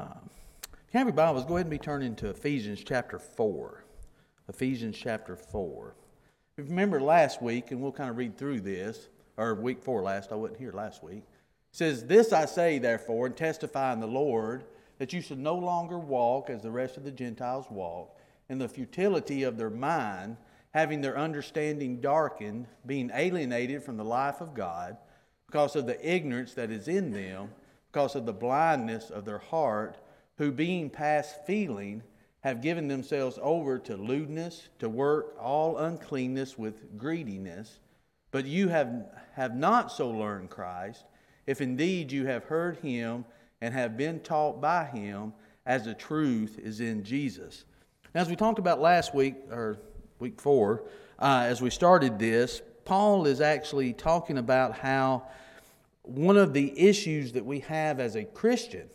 If you have your Bibles, go ahead and be turning to Ephesians chapter 4. Ephesians chapter 4. If you remember last week, and we'll kind of read through this, or week four last, I wasn't here last week. It says, This I say, therefore, and testify in the Lord, that you should no longer walk as the rest of the Gentiles walk, in the futility of their mind, having their understanding darkened, being alienated from the life of God, because of the ignorance that is in them, because of the blindness of their heart who being past feeling have given themselves over to lewdness, to work all uncleanness with greediness. But you have, have not so learned Christ, if indeed you have heard him and have been taught by him, as the truth is in Jesus. Now, as we talked about last week, or week four, uh, as we started this, Paul is actually talking about how one of the issues that we have as a Christian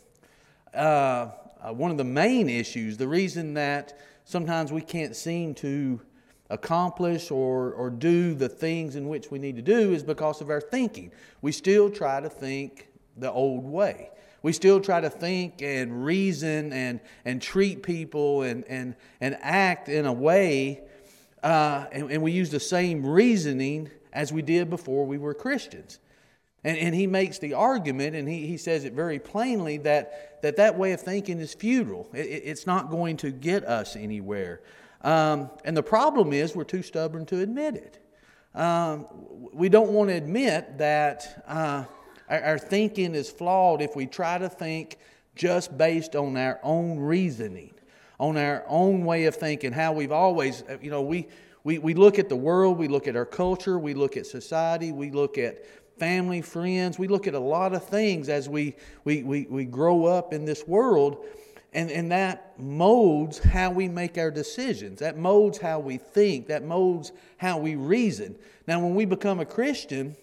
uh, uh, one of the main issues, the reason that sometimes we can't seem to accomplish or, or do the things in which we need to do is because of our thinking. We still try to think the old way. We still try to think and reason and, and treat people and, and, and act in a way, uh, and, and we use the same reasoning as we did before we were Christians. And, and he makes the argument, and he, he says it very plainly, that that, that way of thinking is futile. It, it's not going to get us anywhere. Um, and the problem is we're too stubborn to admit it. Um, we don't want to admit that uh, our, our thinking is flawed if we try to think just based on our own reasoning, on our own way of thinking, how we've always, you know, we, we, we look at the world, we look at our culture, we look at society, we look at family, friends. We look at a lot of things as we, we, we, we grow up in this world, and, and that molds how we make our decisions. That molds how we think. That molds how we reason. Now, when we become a Christian,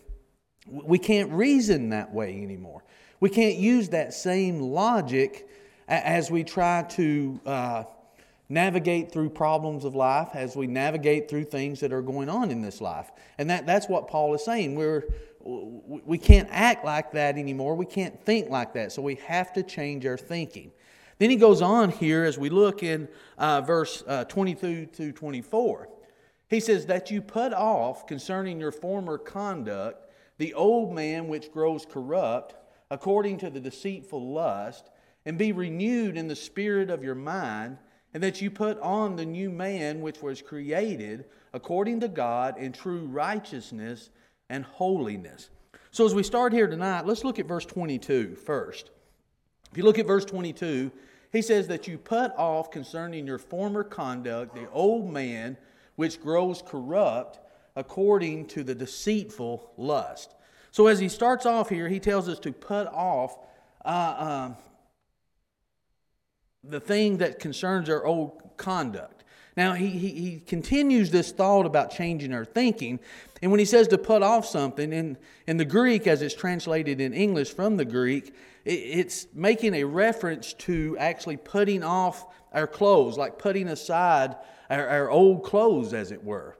we can't reason that way anymore. We can't use that same logic as we try to uh, navigate through problems of life, as we navigate through things that are going on in this life. And that, that's what Paul is saying. We're, we can't act like that anymore. We can't think like that. So we have to change our thinking. Then he goes on here as we look in uh, verse uh, 22 to 24. He says, That you put off concerning your former conduct the old man which grows corrupt according to the deceitful lust, and be renewed in the spirit of your mind, and that you put on the new man which was created according to God in true righteousness and holiness. So, as we start here tonight, let's look at verse 22 first. If you look at verse 22, he says that you put off concerning your former conduct the old man which grows corrupt according to the deceitful lust. So, as he starts off here, he tells us to put off uh, um, the thing that concerns our old conduct. Now, he, he, he, continues this thought about changing our thinking. And when he says to put off something, in, in the Greek, as it's translated in English from the Greek, it, it's making a reference to actually putting off our clothes, like putting aside our, our old clothes, as it were.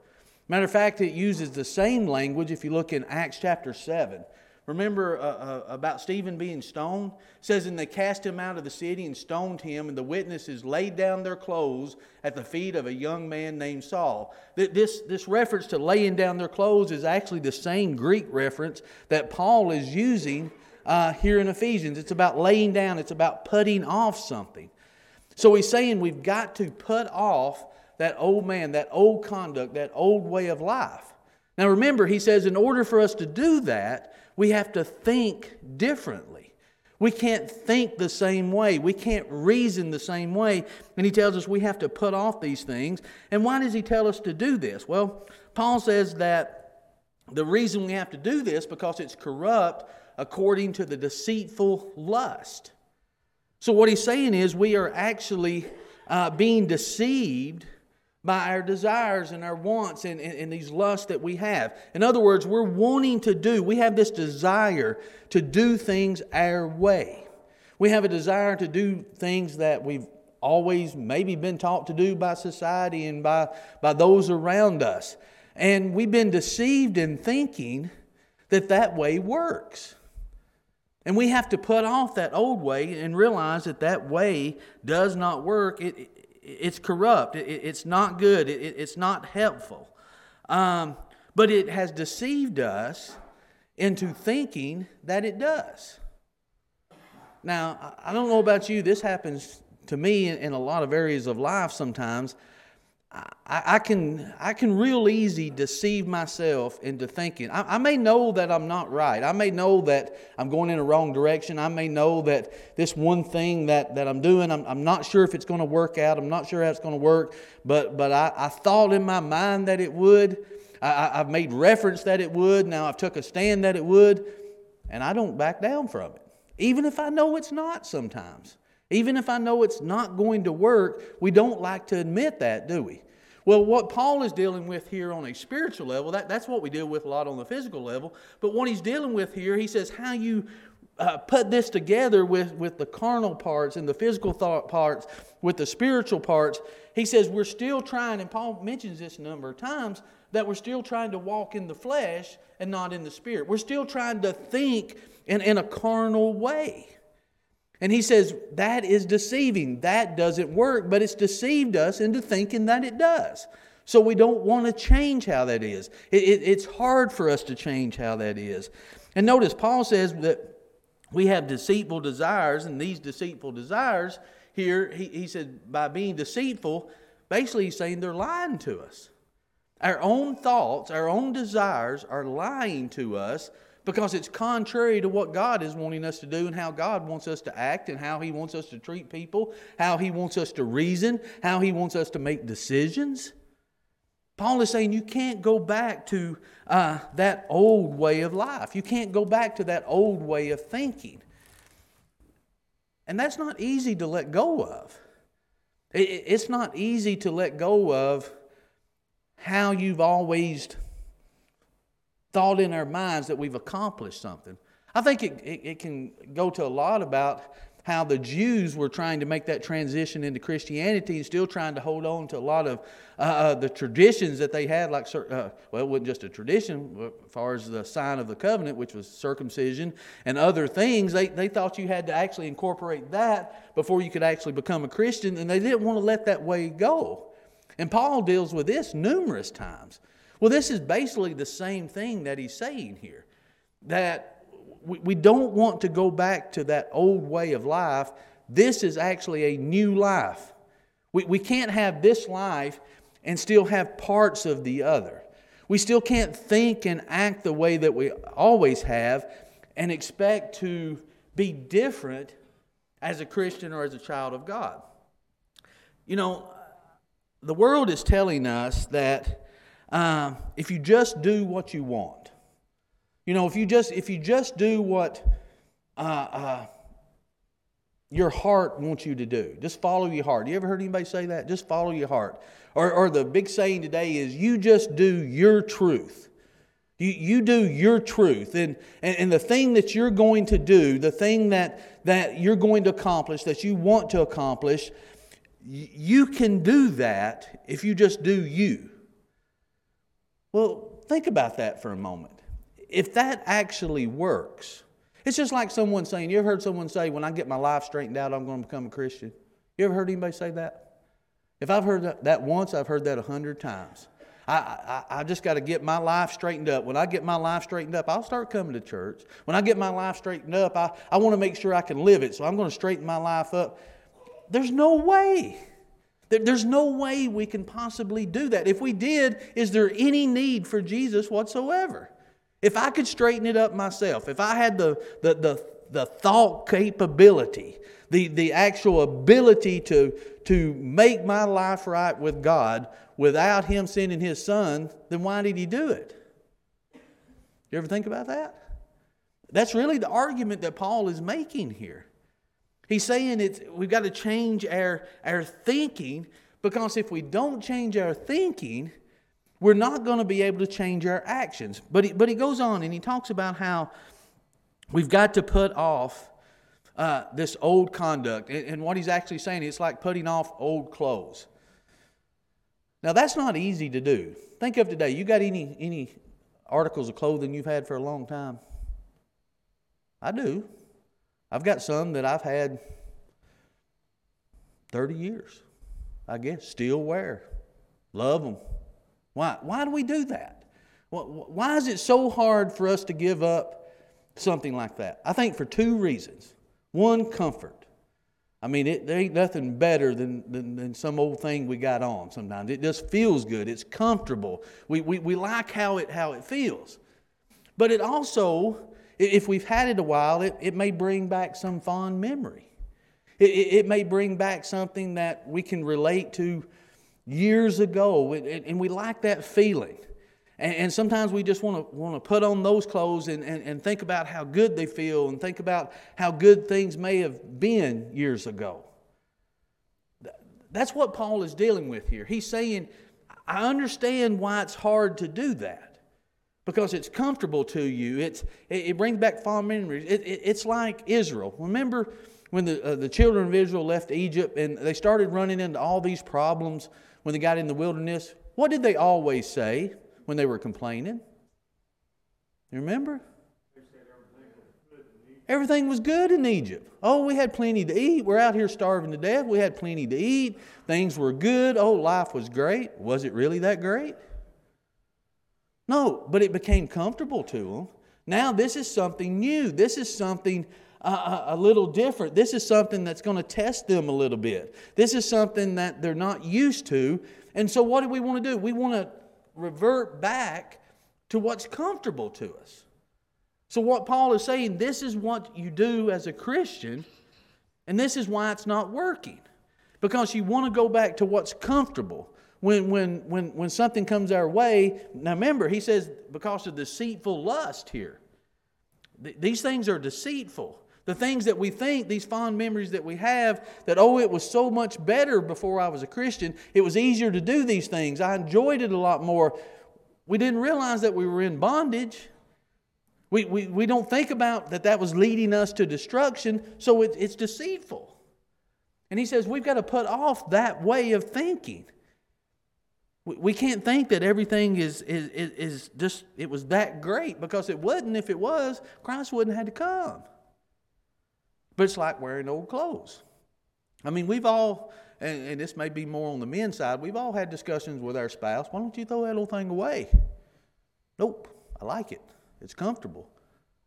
Matter of fact, it uses the same language if you look in Acts chapter 7. Remember uh, uh, about Stephen being stoned? It says, And they cast him out of the city and stoned him, and the witnesses laid down their clothes at the feet of a young man named Saul. This, this reference to laying down their clothes is actually the same Greek reference that Paul is using uh, here in Ephesians. It's about laying down, it's about putting off something. So he's saying we've got to put off that old man, that old conduct, that old way of life. Now remember, he says, in order for us to do that, we have to think differently. We can't think the same way. We can't reason the same way. And he tells us we have to put off these things. And why does he tell us to do this? Well, Paul says that the reason we have to do this because it's corrupt according to the deceitful lust. So what he's saying is we are actually uh, being deceived by our desires and our wants and, and, and, these lusts that we have. In other words, we're wanting to do, we have this desire to do things our way. We have a desire to do things that we've always maybe been taught to do by society and by, by those around us. And we've been deceived in thinking that that way works. And we have to put off that old way and realize that that way does not work. It, it's corrupt. It, it's not good. It, it's not helpful. Um, but it has deceived us into thinking that it does. Now, I don't know about you, this happens to me in a lot of areas of life sometimes. I, can I can real easy deceive myself into thinking. I, I, may know that I'm not right. I may know that I'm going in the wrong direction. I may know that this one thing that, that I'm doing, I'm, I'm not sure if it's going to work out. I'm not sure how it's going to work. But but I, I thought in my mind that it would. I, I've made reference that it would. Now I've took a stand that it would, and I don't back down from it, even if I know it's not. Sometimes. Even if I know it's not going to work, we don't like to admit that, do we? Well, what Paul is dealing with here on a spiritual level, that, that's what we deal with a lot on the physical level. But what he's dealing with here, he says, how you uh, put this together with, with the carnal parts and the physical thought parts, with the spiritual parts. He says, we're still trying, and Paul mentions this a number of times, that we're still trying to walk in the flesh and not in the spirit. We're still trying to think in, in a carnal way. And he says that is deceiving. That doesn't work, but it's deceived us into thinking that it does. So we don't want to change how that is. It, it, it's hard for us to change how that is. And notice, Paul says that we have deceitful desires, and these deceitful desires here, he, he said, by being deceitful, basically he's saying they're lying to us. Our own thoughts, our own desires are lying to us because it's contrary to what God is wanting us to do and how God wants us to act and how He wants us to treat people, how He wants us to reason, how He wants us to make decisions. Paul is saying you can't go back to uh, that old way of life. You can't go back to that old way of thinking. And that's not easy to let go of. It's not easy to let go of how you've always thought in our minds that we've accomplished something. I think it, it, it, can go to a lot about how the Jews were trying to make that transition into Christianity and still trying to hold on to a lot of uh, uh the traditions that they had, like, uh, well, it wasn't just a tradition, as far as the sign of the covenant, which was circumcision and other things. They, they thought you had to actually incorporate that before you could actually become a Christian, and they didn't want to let that way go. And Paul deals with this numerous times. Well, this is basically the same thing that he's saying here that we, we don't want to go back to that old way of life. This is actually a new life. We, we can't have this life and still have parts of the other. We still can't think and act the way that we always have and expect to be different as a Christian or as a child of God. You know, the world is telling us that uh, if you just do what you want. You know, if you just if you just do what uh, uh, your heart wants you to do, just follow your heart. You ever heard anybody say that? Just follow your heart. Or, or the big saying today is, you just do your truth. You, you do your truth. And, and, and the thing that you're going to do, the thing that, that you're going to accomplish, that you want to accomplish, you can do that if you just do you. Well, think about that for a moment. If that actually works, it's just like someone saying, You ever heard someone say, When I get my life straightened out, I'm going to become a Christian? You ever heard anybody say that? If I've heard that, once, I've heard that a hundred times. I, I, I just got to get my life straightened up. When I get my life straightened up, I'll start coming to church. When I get my life straightened up, I, I want to make sure I can live it, so I'm going to straighten my life up. There's no way. There's no way we can possibly do that. If we did, is there any need for Jesus whatsoever? If I could straighten it up myself, if I had the, the, the, the thought capability, the, the actual ability to, to make my life right with God without Him sending His Son, then why did He do it? You ever think about that? That's really the argument that Paul is making here. He's saying it's, we've got to change our, our thinking because if we don't change our thinking, we're not going to be able to change our actions. But he, but he goes on and he talks about how we've got to put off uh, this old conduct. And, and what he's actually saying, it's like putting off old clothes. Now, that's not easy to do. Think of today. You got any, any articles of clothing you've had for a long time? I do. I've got some that I've had 30 years, I guess, still wear. Love them. Why? Why do we do that? Why is it so hard for us to give up something like that? I think for two reasons. One, comfort. I mean, it, there ain't nothing better than, than, than, some old thing we got on sometimes. It just feels good. It's comfortable. We, we, we like how it, how it feels. But it also, if we've had it a while, it, it may bring back some fond memory. It, it, it may bring back something that we can relate to years ago, and we like that feeling. And, sometimes we just want to want to put on those clothes and, and, and think about how good they feel and think about how good things may have been years ago. That's what Paul is dealing with here. He's saying, I understand why it's hard to do that because it's comfortable to you. It's, it, brings back fond memories. It, it, it's like Israel. Remember when the, uh, the children of Israel left Egypt and they started running into all these problems when they got in the wilderness? What did they always say? when they were complaining? You remember? Everything was good in Egypt. Oh, we had plenty to eat. We're out here starving to death. We had plenty to eat. Things were good. Oh, life was great. Was it really that great? No, but it became comfortable to them. Now, this is something new. This is something uh, a little different. This is something that's going to test them a little bit. This is something that they're not used to. And so, what do we want to do? We want to revert back to what's comfortable to us. So, what Paul is saying, this is what you do as a Christian, and this is why it's not working. Because you want to go back to what's comfortable. When, when, when, when something comes our way, now remember, he says, because of deceitful lust here. Th- these things are deceitful. The things that we think, these fond memories that we have, that, oh, it was so much better before I was a Christian. It was easier to do these things. I enjoyed it a lot more. We didn't realize that we were in bondage. We, we, we don't think about that that was leading us to destruction, so it, it's deceitful. And he says we've got to put off that way of thinking. We, can't think that everything is, is, is just, it was that great because it wouldn't. If it was, Christ wouldn't have had to come. But it's like wearing old clothes. I mean, we've all, and, and, this may be more on the men's side, we've all had discussions with our spouse. Why don't you throw that little thing away? Nope, I like it. It's comfortable.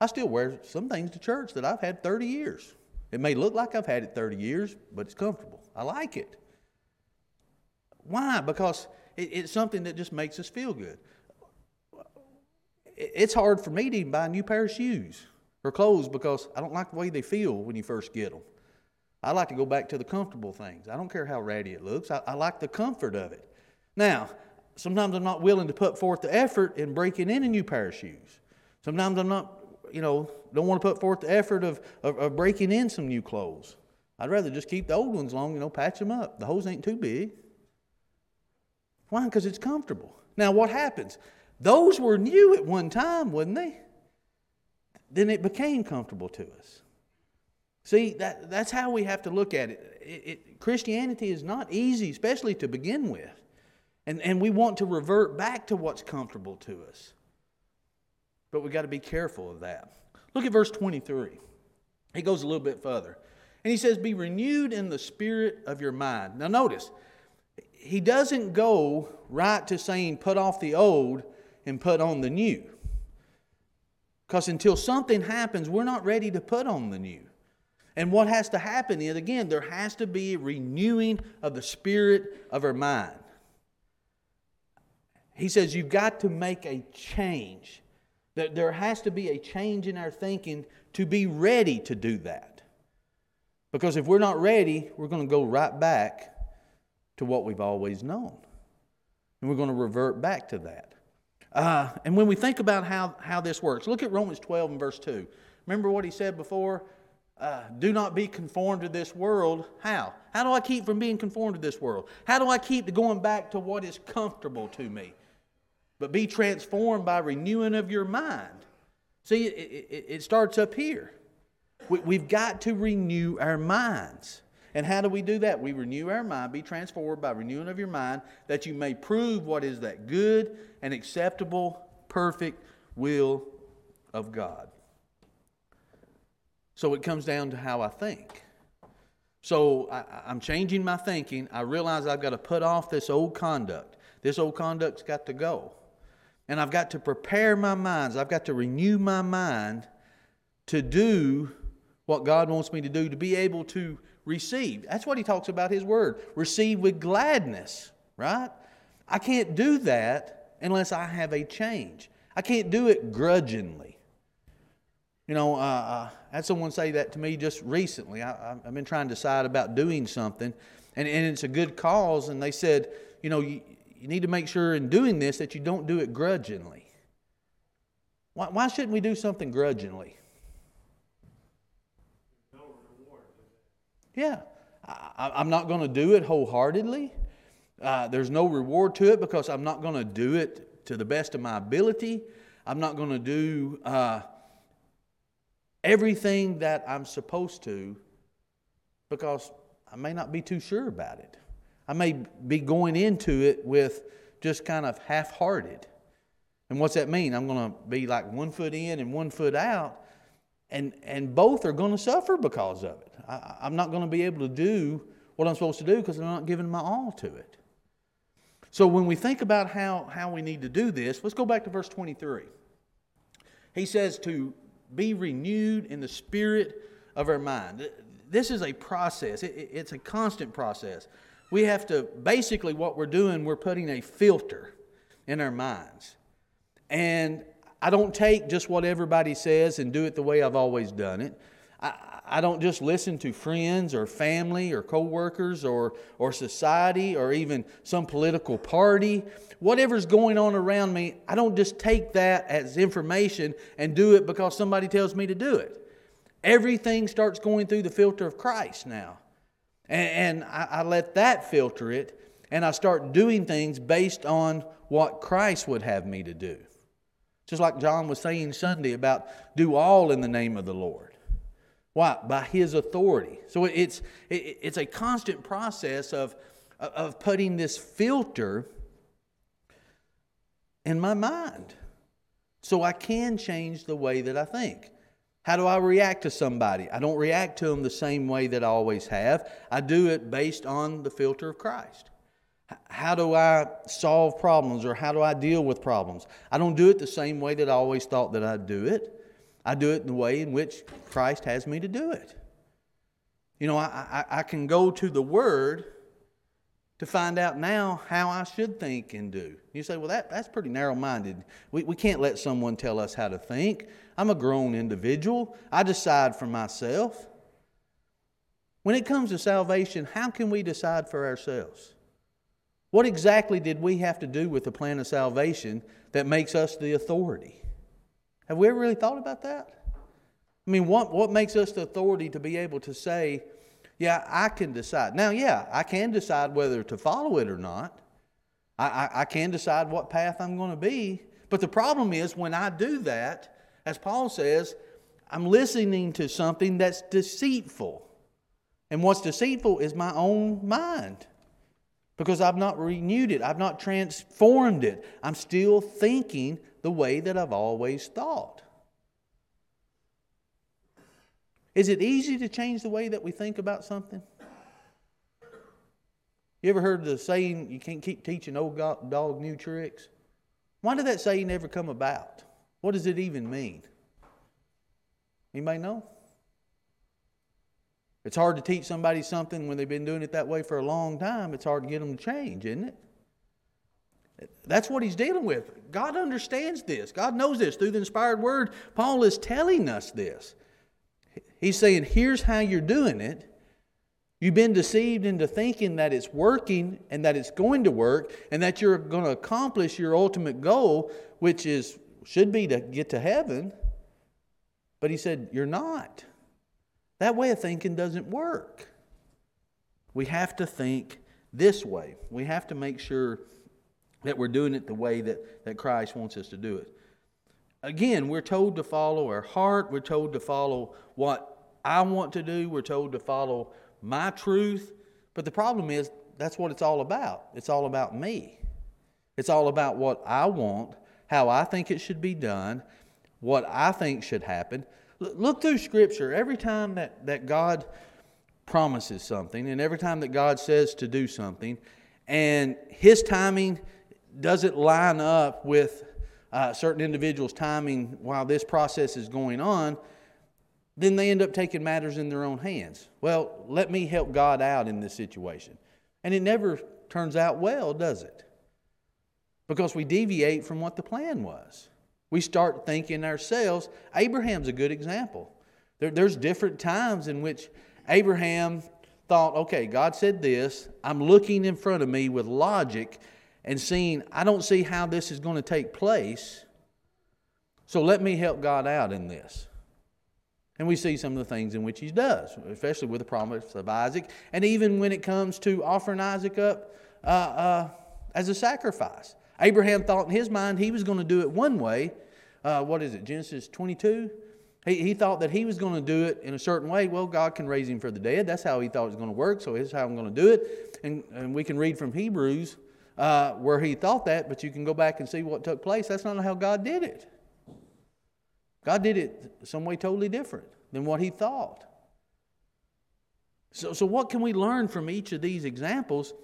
I still wear some things to church that I've had 30 years. It may look like I've had it 30 years, but it's comfortable. I like it. Why? Because it, it's something that just makes us feel good. It's hard for me to even buy a new pair of shoes or clothes because I don't like the way they feel when you first get them. I like to go back to the comfortable things. I don't care how ratty it looks, I, I like the comfort of it. Now, sometimes I'm not willing to put forth the effort in breaking in a new pair of shoes. Sometimes I'm not, you know, don't want to put forth the effort of, of, of breaking in some new clothes. I'd rather just keep the old ones long, you know, patch them up. The holes ain't too big. Why? Because it's comfortable. Now, what happens? Those were new at one time, wasn't they? then it became comfortable to us. See, that, that's how we have to look at it. It, it. Christianity is not easy, especially to begin with. And, and we want to revert back to what's comfortable to us. But we've got to be careful of that. Look at verse 23. He goes a little bit further. And he says, Be renewed in the spirit of your mind. Now, notice, he doesn't go right to saying, Put off the old and put on the new. Because until something happens, we're not ready to put on the new. And what has to happen is, again, there has to be a renewing of the spirit of our mind. He says you've got to make a change. That there has to be a change in our thinking to be ready to do that. Because if we're not ready, we're going to go right back to what we've always known. And we're going to revert back to that. Uh, and when we think about how, how this works, look at Romans 12 and verse 2. Remember what he said before? Uh, do not be conformed to this world. How? How do I keep from being conformed to this world? How do I keep going back to what is comfortable to me? But be transformed by renewing of your mind. See, it, it, it starts up here. We, we've got to renew our minds. And how do we do that? We renew our mind, be transformed by renewing of your mind, that you may prove what is that good and acceptable, perfect will of God. So it comes down to how I think. So I, am changing my thinking. I realize I've got to put off this old conduct. This old conduct's got to go. And I've got to prepare my minds. I've got to renew my mind to do what God wants me to do, to be able to receive. That's what he talks about his word. Receive with gladness, right? I can't do that unless I have a change. I can't do it grudgingly. You know, uh, uh, I had someone say that to me just recently. I, have been trying to decide about doing something, and, and it's a good cause, and they said, you know, you, you need to make sure in doing this that you don't do it grudgingly. Why, why shouldn't we do something grudgingly? Yeah, I, am not going to do it wholeheartedly. Uh, there's no reward to it because I'm not going to do it to the best of my ability. I'm not going to do uh, everything that I'm supposed to because I may not be too sure about it. I may be going into it with just kind of half hearted. And what's that mean? I'm going to be like one foot in and one foot out, and, and both are going to suffer because of it. I, I'm not going to be able to do what I'm supposed to do because I'm not giving my all to it. So when we think about how, how we need to do this, let's go back to verse 23. He says to be renewed in the spirit of our mind. This is a process, it, it's a constant process. We have to, basically, what we're doing, we're putting a filter in our minds. And I don't take just what everybody says and do it the way I've always done it. I, I don't just listen to friends or family or coworkers or, or society or even some political party. Whatever's going on around me, I don't just take that as information and do it because somebody tells me to do it. Everything starts going through the filter of Christ now. And, and I, I let that filter it, and I start doing things based on what Christ would have me to do. Just like John was saying Sunday about do all in the name of the Lord. Why? By His authority. So it's, it's a constant process of, of putting this filter in my mind so I can change the way that I think. How do I react to somebody? I don't react to them the same way that I always have. I do it based on the filter of Christ. How do I solve problems or how do I deal with problems? I don't do it the same way that I always thought that I'd do it. I do it in the way in which Christ has me to do it. You know, I, I, I can go to the Word to find out now how I should think and do. You say, well, that, that's pretty narrow minded. We, we can't let someone tell us how to think. I'm a grown individual, I decide for myself. When it comes to salvation, how can we decide for ourselves? What exactly did we have to do with the plan of salvation that makes us the authority? Have we ever really thought about that? I mean, what, what makes us the authority to be able to say, yeah, I can decide. Now, yeah, I can decide whether to follow it or not. I, I, I can decide what path I'm going to be. But the problem is when I do that, as Paul says, I'm listening to something that's deceitful. And what's deceitful is my own mind because I've not renewed it, I've not transformed it. I'm still thinking the way that I've always thought. Is it easy to change the way that we think about something? You ever heard the saying, you can't keep teaching old dog new tricks? Why did that saying ever come about? What does it even mean? Anybody know? It's hard to teach somebody something when they've been doing it that way for a long time. It's hard to get them to change, isn't it? That's what he's dealing with. God understands this. God knows this. Through the inspired word, Paul is telling us this. He's saying, here's how you're doing it. You've been deceived into thinking that it's working and that it's going to work and that you're going to accomplish your ultimate goal, which is should be to get to heaven. But he said, You're not. That way of thinking doesn't work. We have to think this way. We have to make sure that we're doing it the way that, that Christ wants us to do it. Again, we're told to follow our heart, we're told to follow what I want to do, we're told to follow my truth. But the problem is, that's what it's all about. It's all about me. It's all about what I want, how I think it should be done, what I think should happen. Look through Scripture. Every time that, that God promises something, and every time that God says to do something, and His timing doesn't line up with uh, certain individuals' timing while this process is going on, then they end up taking matters in their own hands. Well, let me help God out in this situation. And it never turns out well, does it? Because we deviate from what the plan was. We start thinking ourselves. Abraham's a good example. There, there's different times in which Abraham thought, okay, God said this. I'm looking in front of me with logic and seeing, I don't see how this is going to take place. So let me help God out in this. And we see some of the things in which he does, especially with the promise of Isaac, and even when it comes to offering Isaac up uh, uh, as a sacrifice. Abraham thought in his mind he was going to do it one way. Uh, what is it, Genesis 22? He, he thought that he was going to do it in a certain way. Well, God can raise him from the dead. That's how he thought it was going to work, so here's how I'm going to do it. And, and we can read from Hebrews uh, where he thought that, but you can go back and see what took place. That's not how God did it. God did it some way totally different than what he thought. So, so what can we learn from each of these examples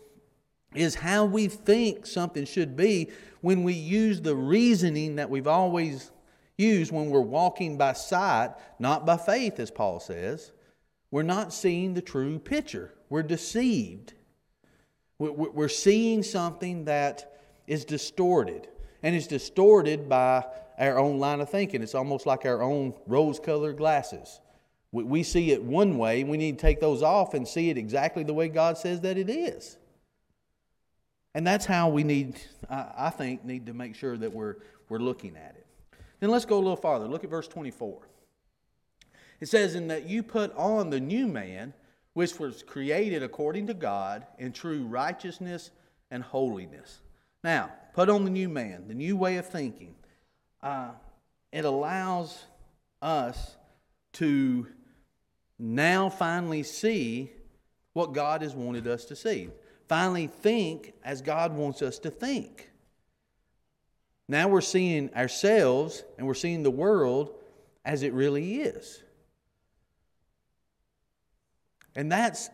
is how we think something should be when we use the reasoning that we've always used when we're walking by sight, not by faith, as Paul says. We're not seeing the true picture. We're deceived. We're seeing something that is distorted, and it's distorted by our own line of thinking. It's almost like our own rose colored glasses. We see it one way, we need to take those off and see it exactly the way God says that it is. And that's how we need, I think, need to make sure that we're, we're looking at it. Then let's go a little farther. Look at verse 24. It says, In that you put on the new man, which was created according to God in true righteousness and holiness. Now, put on the new man, the new way of thinking uh, it allows us to now finally see what God has wanted us to see. Finally, think as God wants us to think. Now we're seeing ourselves and we're seeing the world as it really is. And that's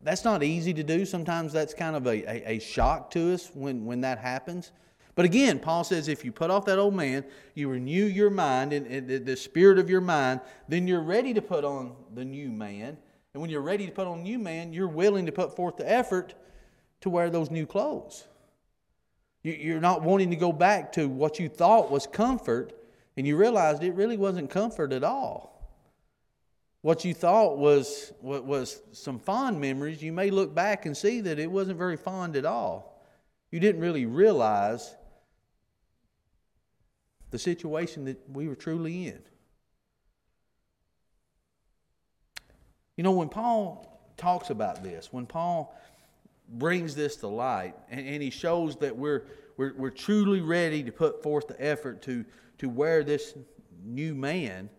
that's not easy to do. Sometimes that's kind of a, a, a shock to us when, when that happens. But again, Paul says if you put off that old man, you renew your mind and, and the spirit of your mind, then you're ready to put on the new man. And when you're ready to put on new man, you're willing to put forth the effort to wear those new clothes. You're not wanting to go back to what you thought was comfort, and you realized it really wasn't comfort at all. What you thought was, was some fond memories, you may look back and see that it wasn't very fond at all. You didn't really realize the situation that we were truly in. You know, when Paul talks about this, when Paul brings this to light and, and he shows that we're, we're, we're truly ready to put forth the effort to, to wear this new man,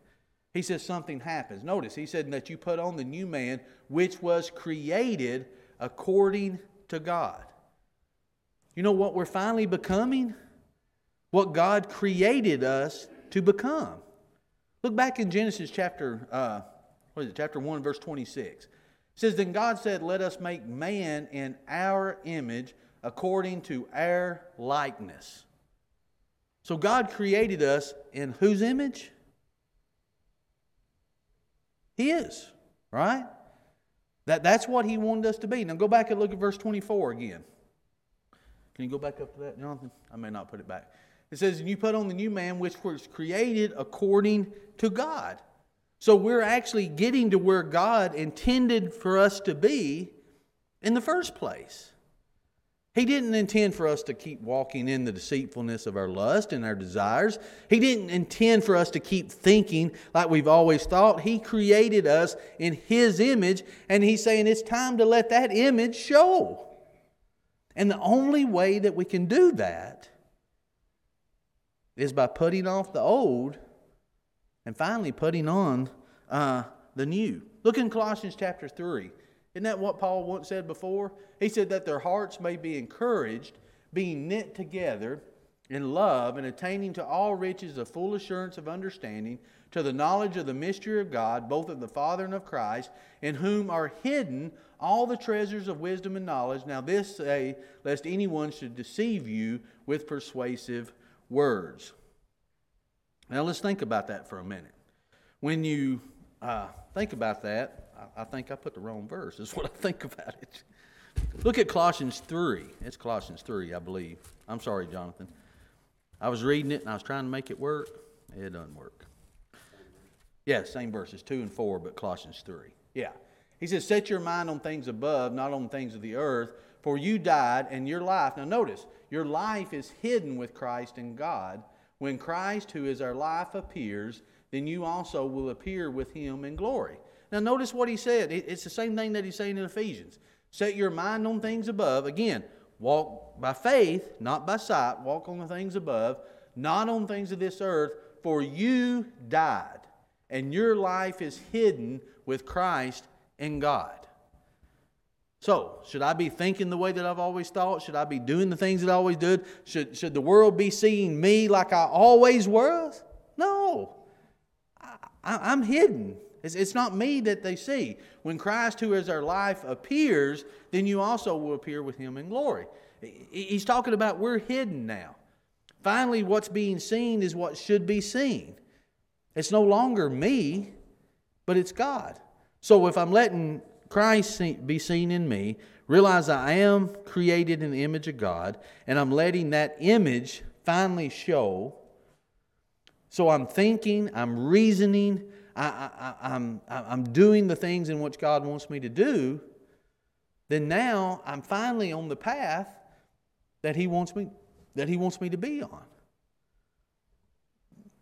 he says something happens. Notice, he said that you put on the new man which was created according to God. You know what we're finally becoming? what God created us to become. Look back in Genesis chapter, uh, what is it, chapter 1, verse 26. Says, Then God said, Let us make man in our image according to our likeness. So God created us in whose image? His, right? That, that's what He wanted us to be. Now go back and look at verse 24 again. Can you go back up to that, Jonathan? I may not put it back. It says, and you put on the new man, which was created according to God. So we're actually getting to where God intended for us to be in the first place. He didn't intend for us to keep walking in the deceitfulness of our lust and our desires. He didn't intend for us to keep thinking like we've always thought. He created us in His image, and He's saying it's time to let that image show. And the only way that we can do that is by putting off the old and finally putting on uh, the new. Look in Colossians chapter 3. Isn't that what Paul once said before? He said that their hearts may be encouraged, being knit together in love and attaining to all riches of full assurance of understanding, to the knowledge of the mystery of God, both of the Father and of Christ, in whom are hidden all the treasures of wisdom and knowledge. Now, this say, lest anyone should deceive you with persuasive words. Now, let's think about that for a minute. When you uh, think about that, I, I think I put the wrong verse, is what I think about it. Look at Colossians 3. It's Colossians 3, I believe. I'm sorry, Jonathan. I was reading it and I was trying to make it work. It doesn't work. Yeah, same verses, 2 and 4, but Colossians 3. Yeah. He says, Set your mind on things above, not on things of the earth, for you died, and your life. Now, notice, your life is hidden with Christ in God. When Christ, who is our life, appears, then you also will appear with him in glory. Now, notice what he said. It's the same thing that he's saying in Ephesians. Set your mind on things above. Again, walk by faith, not by sight. Walk on the things above, not on things of this earth, for you died and your life is hidden with Christ in God. So, should I be thinking the way that I've always thought? Should I be doing the things that I always did? Should, should the world be seeing me like I always was? No. I, am hidden. It's, it's not me that they see. When Christ, who is our life, appears, then you also will appear with him in glory. He's talking about we're hidden now. Finally, what's being seen is what should be seen. It's no longer me, but it's God. So if I'm letting Christ be seen in me, realize I am created in the image of God, and I'm letting that image finally show. So I'm thinking, I'm reasoning, I, am I'm, I'm doing the things in which God wants me to do, then now I'm finally on the path that He wants me, that He wants me to be on.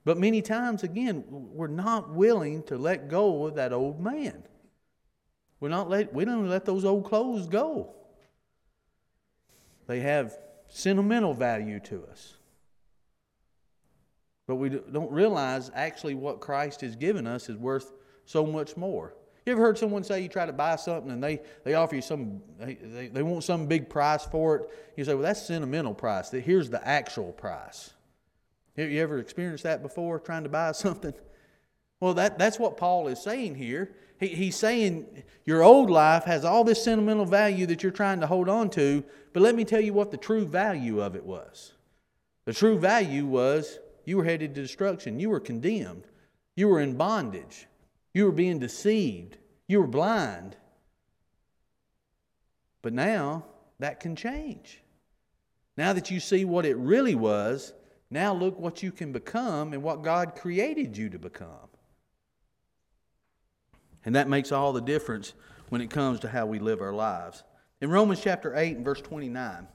But many times, again, we're not willing to let go of that old man. We're not let, we don't let those old clothes go. They have sentimental value to us. But we don't realize actually what Christ has given us is worth so much more. You ever heard someone say you try to buy something and they, they offer you some, they, they, they want some big price for it? You say, well, that's sentimental price. Here's the actual price. Have you ever experienced that before, trying to buy something? Well, that, that's what Paul is saying here. He, he's saying your old life has all this sentimental value that you're trying to hold on to, but let me tell you what the true value of it was. The true value was you were headed to destruction, you were condemned, you were in bondage, you were being deceived, you were blind. But now that can change. Now that you see what it really was, now look what you can become and what God created you to become. And that makes all the difference when it comes to how we live our lives. In Romans chapter 8 and verse 29,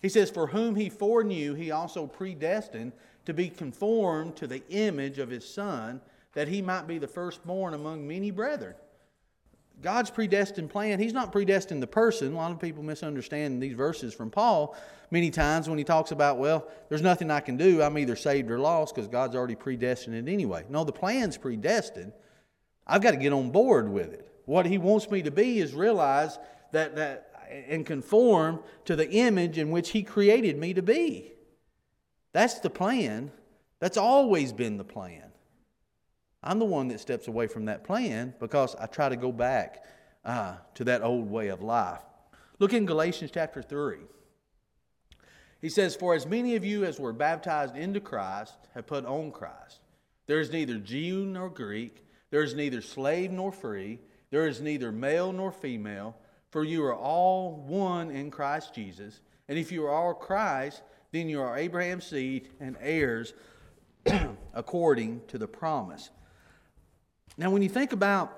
he says, For whom he foreknew, he also predestined to be conformed to the image of his Son, that he might be the firstborn among many brethren. God's predestined plan, He's not predestined the person. A lot of people misunderstand these verses from Paul many times when he talks about, well, there's nothing I can do. I'm either saved or lost because God's already predestined it anyway. No, the plan's predestined. I've got to get on board with it. What He wants me to be is realize that, that and conform to the image in which He created me to be. That's the plan. That's always been the plan. I'm the one that steps away from that plan because I try to go back uh, to that old way of life. Look in Galatians chapter 3. He says, For as many of you as were baptized into Christ have put on Christ. There is neither Jew nor Greek, there is neither slave nor free, there is neither male nor female, for you are all one in Christ Jesus. And if you are all Christ, then you are Abraham's seed and heirs according to the promise. Now, when you think about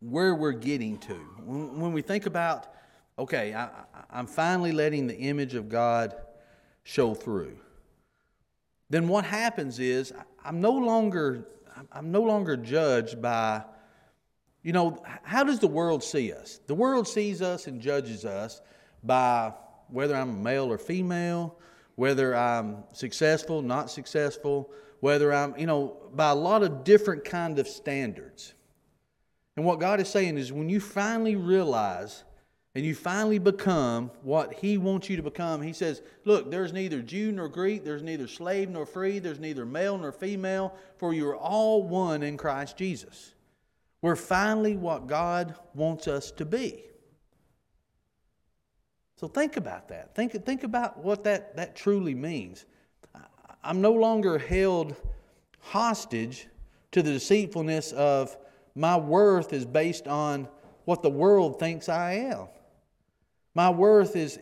where we're getting to, when, we think about, okay, I, I'm finally letting the image of God show through, then what happens is I'm no longer I'm no longer judged by, you know, how does the world see us? The world sees us and judges us by whether I'm male or female, whether I'm successful, not successful, whether I'm, you know, by a lot of different kind of standards. And what God is saying is when you finally realize and you finally become what He wants you to become, He says, Look, there's neither Jew nor Greek, there's neither slave nor free, there's neither male nor female, for you are all one in Christ Jesus. We're finally what God wants us to be. So think about that. Think, think about what that, that truly means. I'm no longer held hostage to the deceitfulness of my worth is based on what the world thinks I am. My worth is,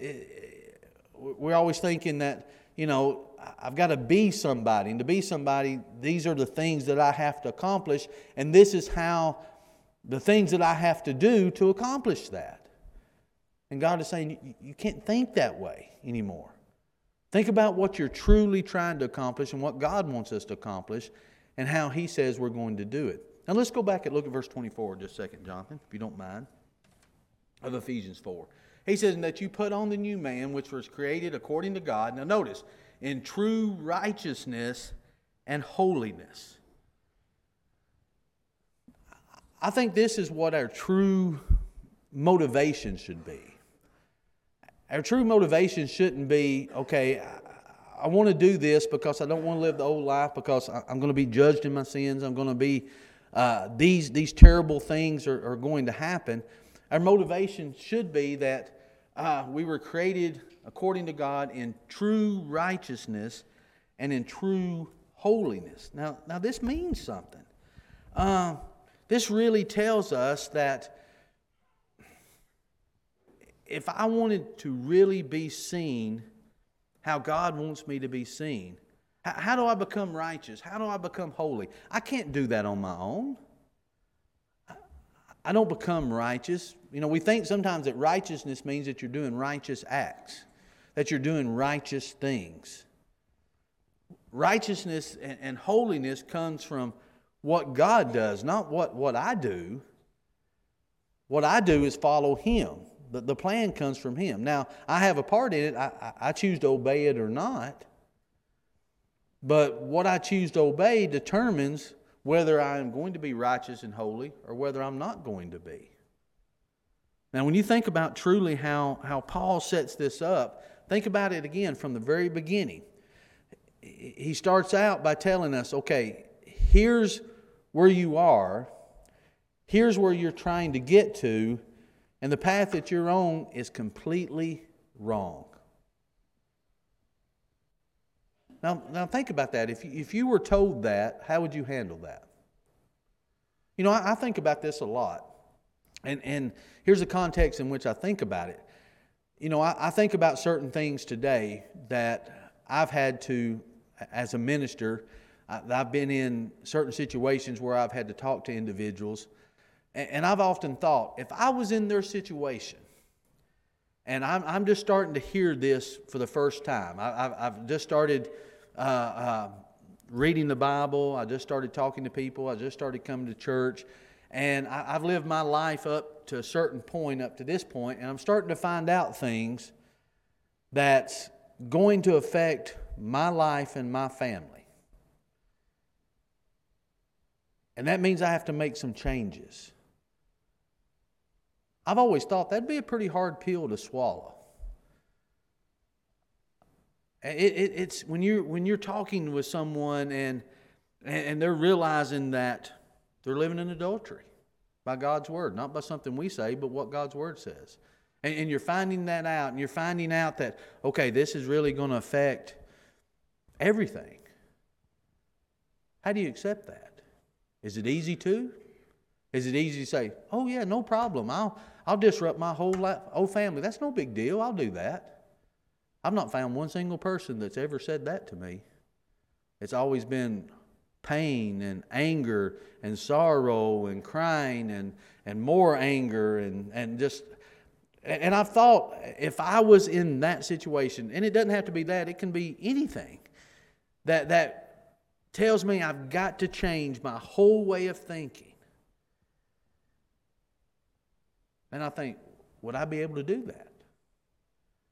we're always thinking that, you know, I've got to be somebody. And to be somebody, these are the things that I have to accomplish. And this is how, the things that I have to do to accomplish that. And God is saying, you can't think that way anymore. Think about what you're truly trying to accomplish and what God wants us to accomplish and how He says we're going to do it. Now let's go back and look at verse 24 just a second, Jonathan, if you don't mind, of Ephesians 4. He says, that you put on the new man, which was created according to God. Now, notice, in true righteousness and holiness. I think this is what our true motivation should be. Our true motivation shouldn't be, okay, I, I want to do this because I don't want to live the old life because I, am going to be judged in my sins. I'm going to be, uh, these, these terrible things are, are going to happen. Our motivation should be that uh, we were created according to God in true righteousness and in true holiness. Now, now this means something. Uh, this really tells us that if I wanted to really be seen how God wants me to be seen, how, how do I become righteous? How do I become holy? I can't do that on my own. I don't become righteous. You know, we think sometimes that righteousness means that you're doing righteous acts, that you're doing righteous things. Righteousness and, holiness comes from what God does, not what, what I do. What I do is follow Him. The, the plan comes from Him. Now, I have a part in it. I, I choose to obey it or not. But what I choose to obey determines whether I am going to be righteous and holy or whether I'm not going to be. Now, when you think about truly how, how Paul sets this up, think about it again from the very beginning. He starts out by telling us okay, here's where you are, here's where you're trying to get to, and the path that you're on is completely wrong. Now, now think about that. If you, if you were told that, how would you handle that? You know, I, I think about this a lot. And, and here's the context in which I think about it. You know, I, I think about certain things today that I've had to, as a minister, I, I've been in certain situations where I've had to talk to individuals. And, and I've often thought, if I was in their situation, and I'm, I'm just starting to hear this for the first time. I, have just started uh, uh, reading the Bible. I just started talking to people. I just started coming to church. And I, have lived my life up to a certain point, up to this point, and I'm starting to find out things that's going to affect my life and my family. And that means I have to make some changes. I've always thought that'd be a pretty hard pill to swallow. It, it, it's when you're when you're talking with someone and and they're realizing that they're living in adultery by God's word, not by something we say, but what God's word says. And, and you're finding that out, and you're finding out that okay, this is really going to affect everything. How do you accept that? Is it easy to? Is it easy to say, "Oh yeah, no problem. I'll I'll disrupt my whole life, whole family. That's no big deal. I'll do that." I've not found one single person that's ever said that to me. It's always been pain and anger and sorrow and crying and, and more anger and, and just and I've thought if I was in that situation, and it doesn't have to be that, it can be anything that that tells me I've got to change my whole way of thinking. And I think, would I be able to do that?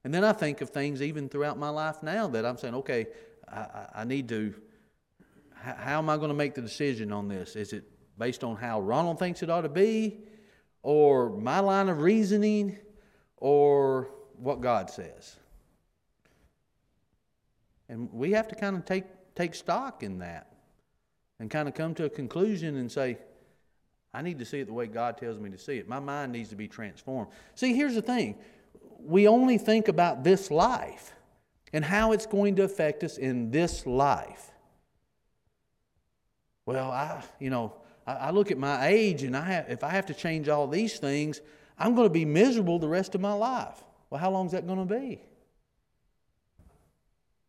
And then I think of things even throughout my life now that I'm saying, okay, I, I need to, how am I going to make the decision on this? Is it based on how Ronald thinks it ought to be, or my line of reasoning, or what God says? And we have to kind of take, take stock in that and kind of come to a conclusion and say, I need to see it the way God tells me to see it. My mind needs to be transformed. See, here's the thing we only think about this life and how it's going to affect us in this life. Well, I, you know, I, I look at my age and I have, if I have to change all these things, I'm going to be miserable the rest of my life. Well, how long is that going to be?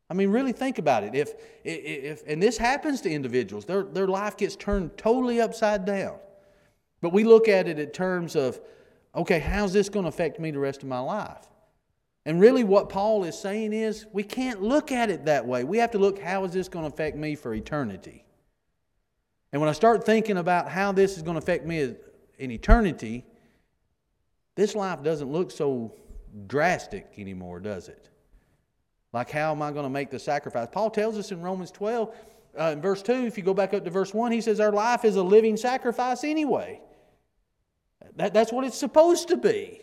I mean, really think about it. If, if, and this happens to individuals, their, their life gets turned totally upside down. But we look at it in terms of, okay, how's this going to affect me the rest of my life? And really, what Paul is saying is, we can't look at it that way. We have to look, how is this going to affect me for eternity? And when I start thinking about how this is going to affect me in eternity, this life doesn't look so drastic anymore, does it? Like, how am I going to make the sacrifice? Paul tells us in Romans 12, uh, in verse 2, if you go back up to verse 1, he says, Our life is a living sacrifice anyway. That, that's what it's supposed to be.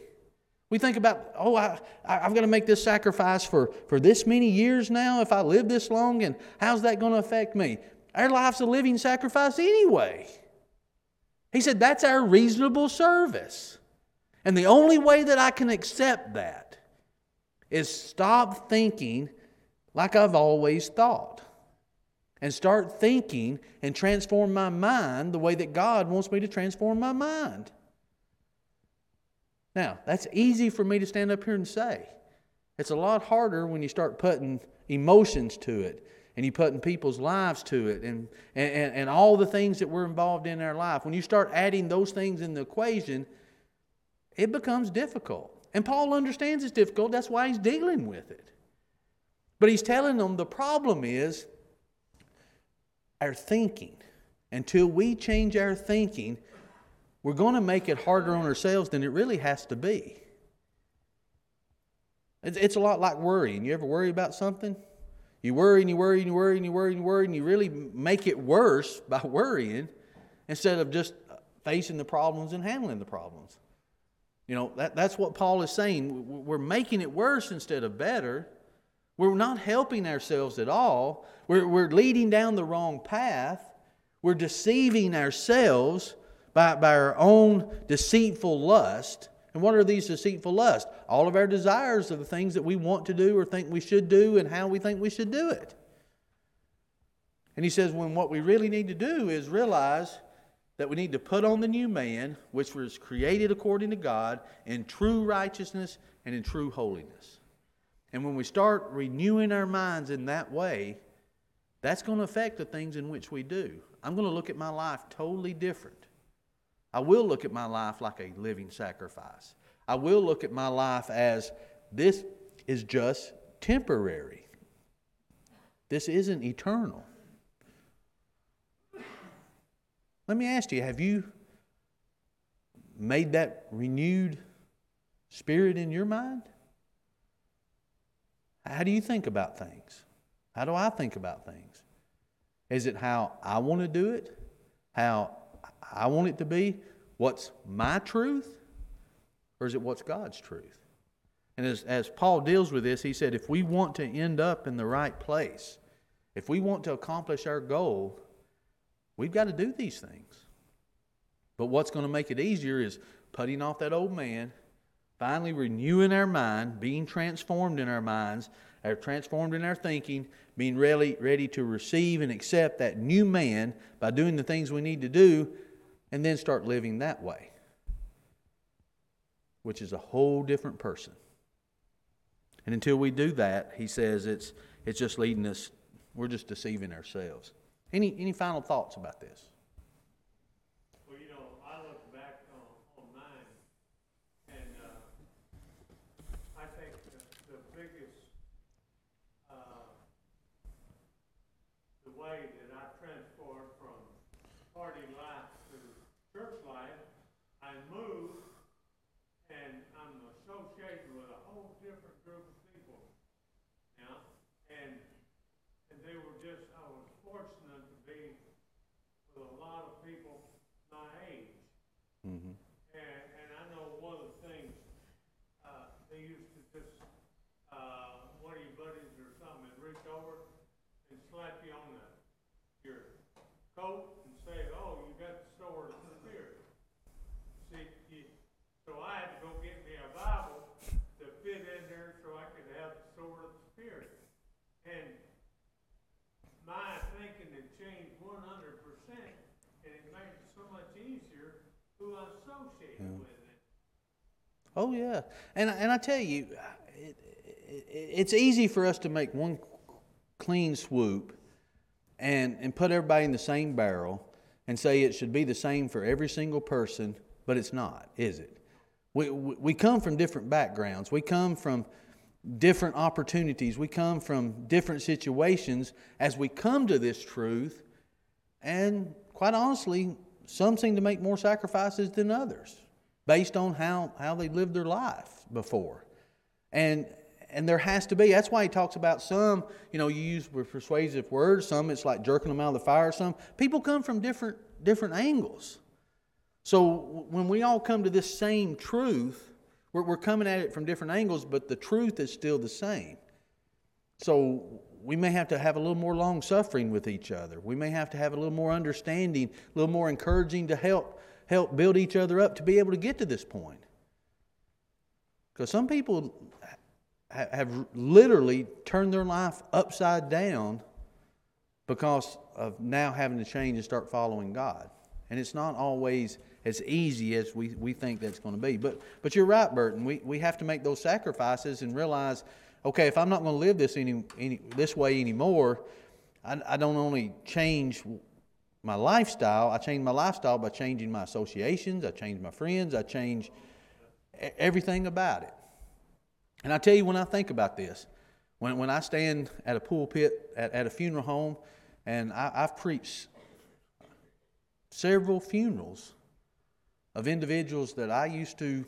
We think about, oh, I, I've got to make this sacrifice for, for this many years now if I live this long, and how's that going to affect me? Our life's a living sacrifice anyway. He said, that's our reasonable service. And the only way that I can accept that is stop thinking like I've always thought and start thinking and transform my mind the way that God wants me to transform my mind. Now, that's easy for me to stand up here and say. It's a lot harder when you start putting emotions to it and you putting people's lives to it and, and, and all the things that we're involved in our life. When you start adding those things in the equation, it becomes difficult. And Paul understands it's difficult, that's why he's dealing with it. But he's telling them the problem is our thinking. Until we change our thinking, we're going to make it harder on ourselves than it really has to be. It's a lot like worrying. You ever worry about something? You worry and you worry and you worry and you worry and you worry and you really make it worse by worrying instead of just facing the problems and handling the problems. You know, that, that's what Paul is saying. We're making it worse instead of better. We're not helping ourselves at all. We're, we're leading down the wrong path. We're deceiving ourselves by, by our own deceitful lust. And what are these deceitful lusts? All of our desires are the things that we want to do or think we should do and how we think we should do it. And he says, when what we really need to do is realize that we need to put on the new man, which was created according to God in true righteousness and in true holiness. And when we start renewing our minds in that way, that's going to affect the things in which we do. I'm going to look at my life totally different. I will look at my life like a living sacrifice. I will look at my life as this is just temporary. This isn't eternal. Let me ask you have you made that renewed spirit in your mind? How do you think about things? How do I think about things? Is it how I want to do it? How I want it to be? What's my truth? Or is it what's God's truth? And as, as Paul deals with this, he said if we want to end up in the right place, if we want to accomplish our goal, We've got to do these things. But what's going to make it easier is putting off that old man, finally renewing our mind, being transformed in our minds, are transformed in our thinking, being ready, ready to receive and accept that new man by doing the things we need to do, and then start living that way, which is a whole different person. And until we do that, he says it's, it's just leading us, we're just deceiving ourselves. Any, any final thoughts about this? 嗯哼。Oh yeah, and and I tell you, it, it, it's easy for us to make one clean swoop, and and put everybody in the same barrel, and say it should be the same for every single person, but it's not, is it? We we come from different backgrounds. We come from different opportunities. We come from different situations. As we come to this truth, and quite honestly, some seem to make more sacrifices than others based on how, how they lived their life before. And and there has to be. That's why he talks about some, you know, you use persuasive words, some it's like jerking them out of the fire, some people come from different different angles. So when we all come to this same truth, we're, we're coming at it from different angles, but the truth is still the same. So we may have to have a little more long suffering with each other. We may have to have a little more understanding, a little more encouraging to help help build each other up to be able to get to this point. Because some people have literally turned their life upside down because of now having to change and start following God. And it's not always as easy as we, we think that's going to be. But, but you're right, Burton. We, we have to make those sacrifices and realize okay, if I'm not going to live this, any, any, this way anymore, I, I don't only change my lifestyle, I change my lifestyle by changing my associations, I change my friends, I change e- everything about it. And I tell you, when I think about this, when, when I stand at a pulpit at, at a funeral home, and I, I've preached several funerals of individuals that I used to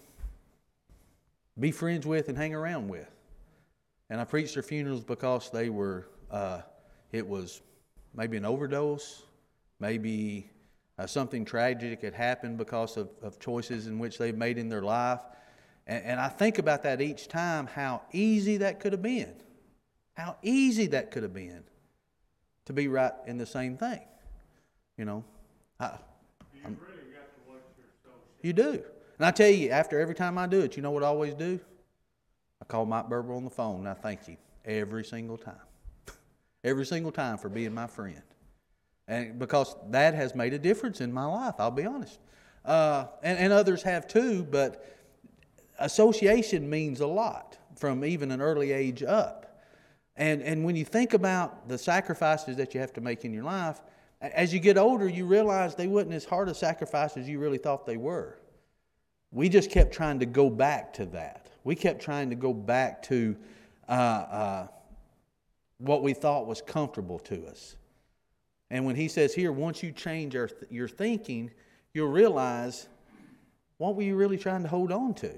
be friends with and hang around with. And I preached their funerals because they were, uh, it was maybe an overdose, maybe uh, something tragic had happened because of, of choices in which they've made in their life. And, and I think about that each time, how easy that could have been. How easy that could have been to be right in the same thing. You know, I, You really got to watch your you do. And I tell you, after every time I do it, you know what I always do? I call Mike Berber on the phone and I thank you every single time. every single time for being my friend. And because that has made a difference in my life, I'll be honest. Uh, and, and others have too, but association means a lot from even an early age up. And, and when you think about the sacrifices that you have to make in your life, as you get older, you realize they weren't as hard a sacrifice as you really thought they were. We just kept trying to go back to that. We kept trying to go back to uh, uh, what we thought was comfortable to us. And when he says here, once you change our, your thinking, you'll realize what were you really trying to hold on to?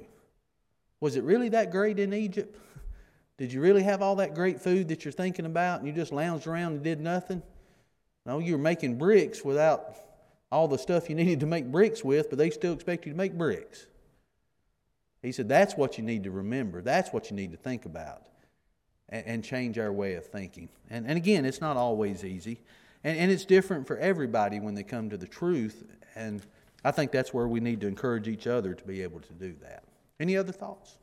Was it really that great in Egypt? Did you really have all that great food that you're thinking about and you just lounged around and did nothing? No, you were making bricks without all the stuff you needed to make bricks with, but they still expect you to make bricks. He said, That's what you need to remember. That's what you need to think about and, and change our way of thinking. And, and again, it's not always easy. And, and it's different for everybody when they come to the truth. And I think that's where we need to encourage each other to be able to do that. Any other thoughts?